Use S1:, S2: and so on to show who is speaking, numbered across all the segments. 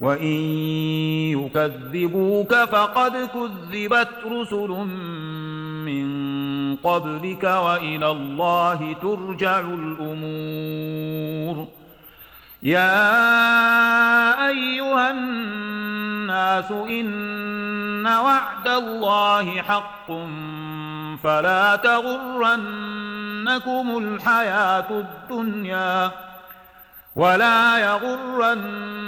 S1: وإن يكذبوك فقد كذبت رسل من قبلك وإلى الله ترجع الأمور يا أيها الناس إن وعد الله حق فلا تغرنكم الحياة الدنيا ولا يغرنكم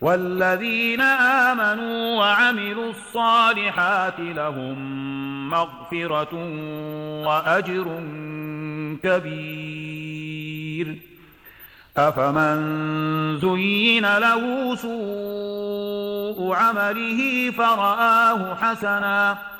S1: والذين آمنوا وعملوا الصالحات لهم مغفرة وأجر كبير. أفمن زين له سوء عمله فرآه حسناً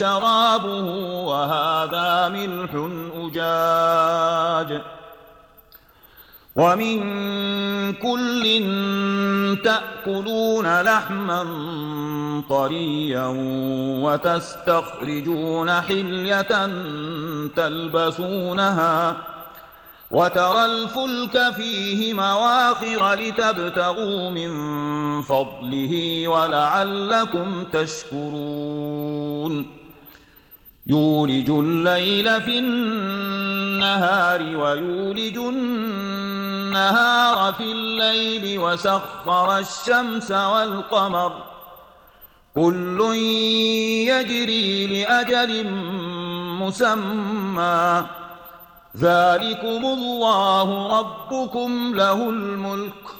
S1: شرابه وهذا ملح أجاج ومن كل تأكلون لحما طريا وتستخرجون حلية تلبسونها وترى الفلك فيه مواخر لتبتغوا من فضله ولعلكم تشكرون يولج الليل في النهار ويولج النهار في الليل وسخر الشمس والقمر. كل يجري لأجل مسمى. ذلكم الله ربكم له الملك.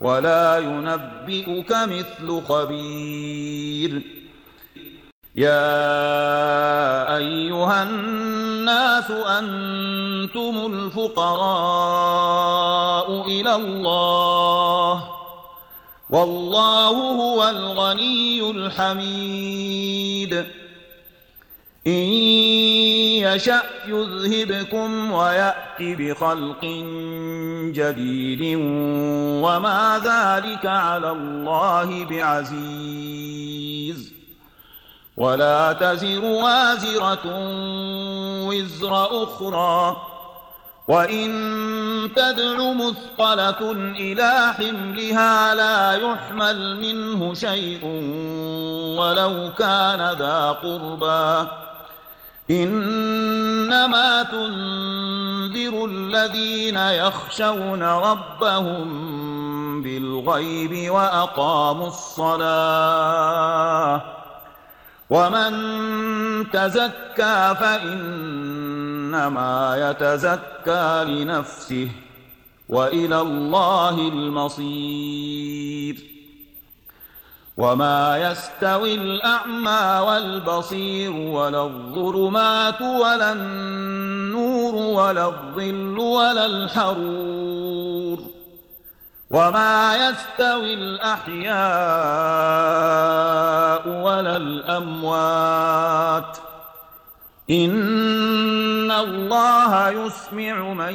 S1: ولا ينبئك مثل خبير يا أيها الناس أنتم الفقراء إلى الله والله هو الغني الحميد إن يشأ يذهبكم ويأت بخلق جديد وما ذلك على الله بعزيز. ولا تزر وازرة وزر أخرى. وإن تدع مثقلة إلى حملها لا يحمل منه شيء ولو كان ذا قربى. إنما تنذر الذين يخشون ربهم بالغيب وأقاموا الصلاة ومن تزكى فإنما يتزكى لنفسه وإلى الله المصير وما يستوي الأعمى والبصير ولا الظلمات ولا النور ولا الظل ولا الحرور وما يستوي الأحياء ولا الأموات إن الله يسمع من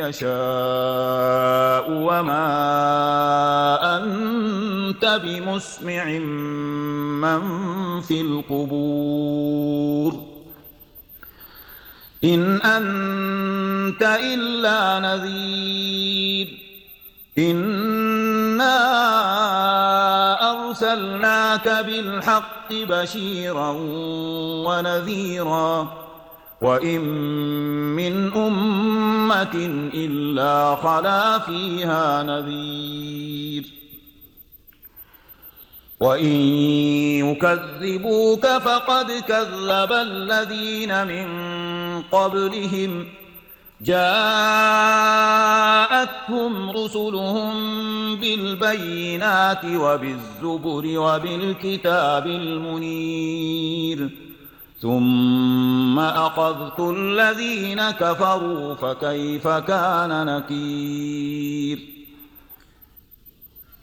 S1: يشاء وما أنت بمسمع من في القبور إن أنت إلا نذير إنا أرسلناك بالحق بشيرا ونذيرا وإن من أمة إلا خلا فيها نذير. وإن يكذبوك فقد كذب الذين من قبلهم جاءتهم رسلهم بالبينات وبالزبر وبالكتاب المنير. ثم أخذت الذين كفروا فكيف كان نكير؟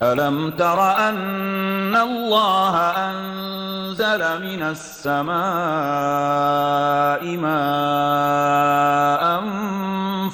S1: ألم تر أن الله أنزل من السماء ماء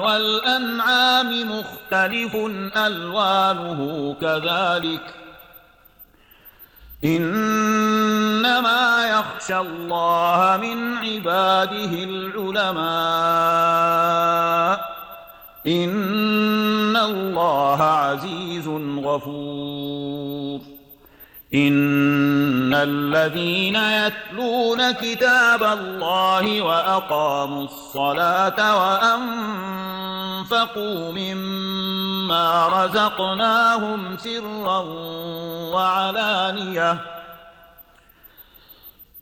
S1: والأنعام مختلف ألوانه كذلك. إنما يخشى الله من عباده العلماء. إن الله عزيز غفور. إن الذين يتلون كتاب الله وأقاموا الصلاة وأنفقوا مما رزقناهم سرا وعلانيةً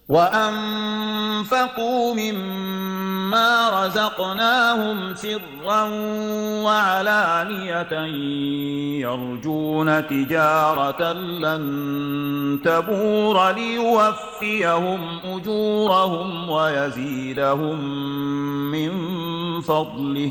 S1: وأنفقوا مما رزقناهم سرا وعلانية يرجون تجارة لن تبور ليوفيهم أجورهم ويزيدهم من فضله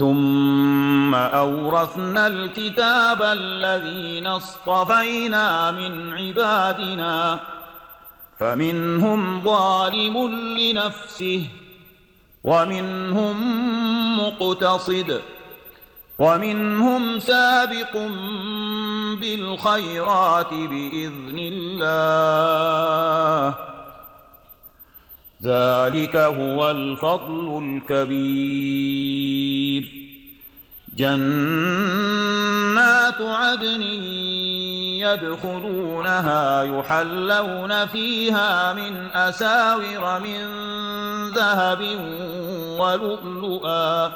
S1: ثم أورثنا الكتاب الذين اصطفينا من عبادنا فمنهم ظالم لنفسه ومنهم مقتصد ومنهم سابق بالخيرات بإذن الله. ذلك هو الفضل الكبير. جنات عدن يدخلونها يحلون فيها من أساور من ذهب ولؤلؤا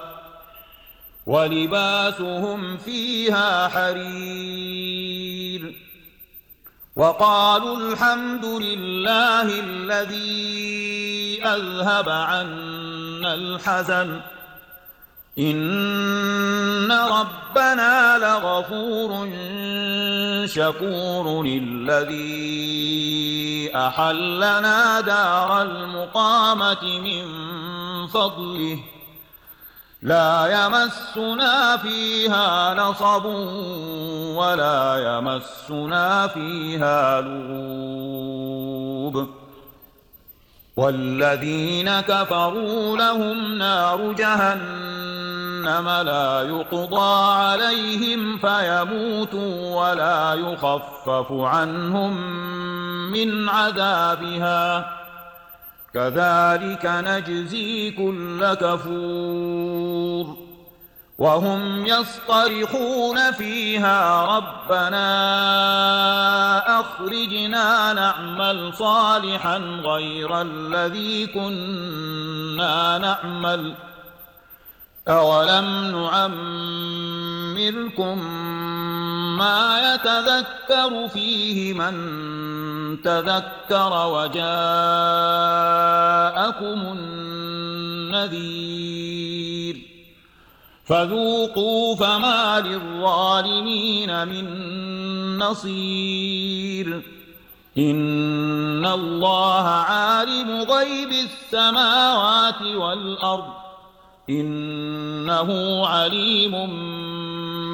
S1: ولباسهم فيها حرير. وقالوا الحمد لله الذي أذهب عنا الحزن. إن ربنا لغفور شكور الذي أحلنا دار المقامة من فضله. لا يمسنا فيها نصب ولا يمسنا فيها لغوب والذين كفروا لهم نار جهنم لا يقضى عليهم فيموتوا ولا يخفف عنهم من عذابها. كذلك نجزي كل كفور. وهم يصطرخون فيها ربنا أخرجنا نعمل صالحا غير الذي كنا نعمل. أولم نعمركم ما يتذكر فيه من تذكر وجاءكم النذير. فذوقوا فما للظالمين من نصير. إن الله عالم غيب السماوات والأرض. إنه عليم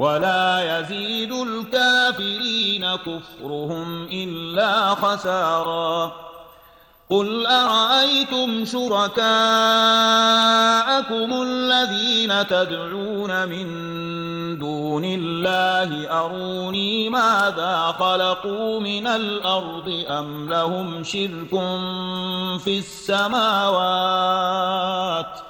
S1: ولا يزيد الكافرين كفرهم إلا خسارا. قل أرأيتم شركاءكم الذين تدعون من دون الله أروني ماذا خلقوا من الأرض أم لهم شرك في السماوات ۖ؟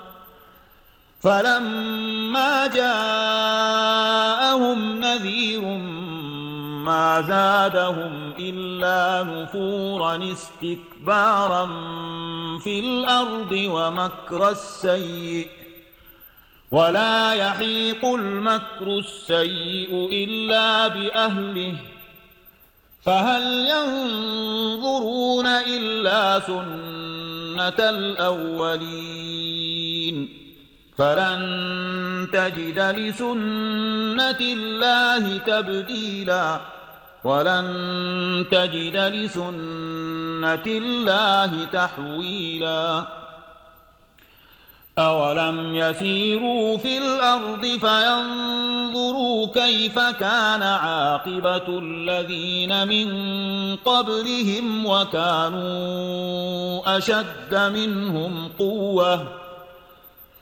S1: فلما جاءهم نذير ما زادهم إلا نفورا استكبارا في الأرض ومكر السيئ ولا يحيق المكر السيء إلا بأهله فهل ينظرون إلا سنة الأولين فلن تجد لسنة الله تبديلا ولن تجد لسنة الله تحويلا أولم يسيروا في الأرض فينظروا كيف كان عاقبة الذين من قبلهم وكانوا أشد منهم قوة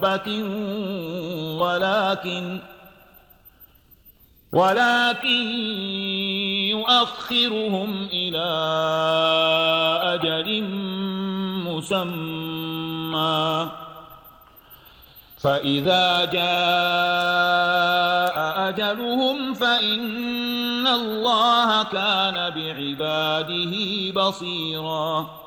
S1: دابة ولكن ولكن يؤخرهم إلى أجل مسمى. فإذا جاء أجلهم فإن الله كان بعباده بصيراً.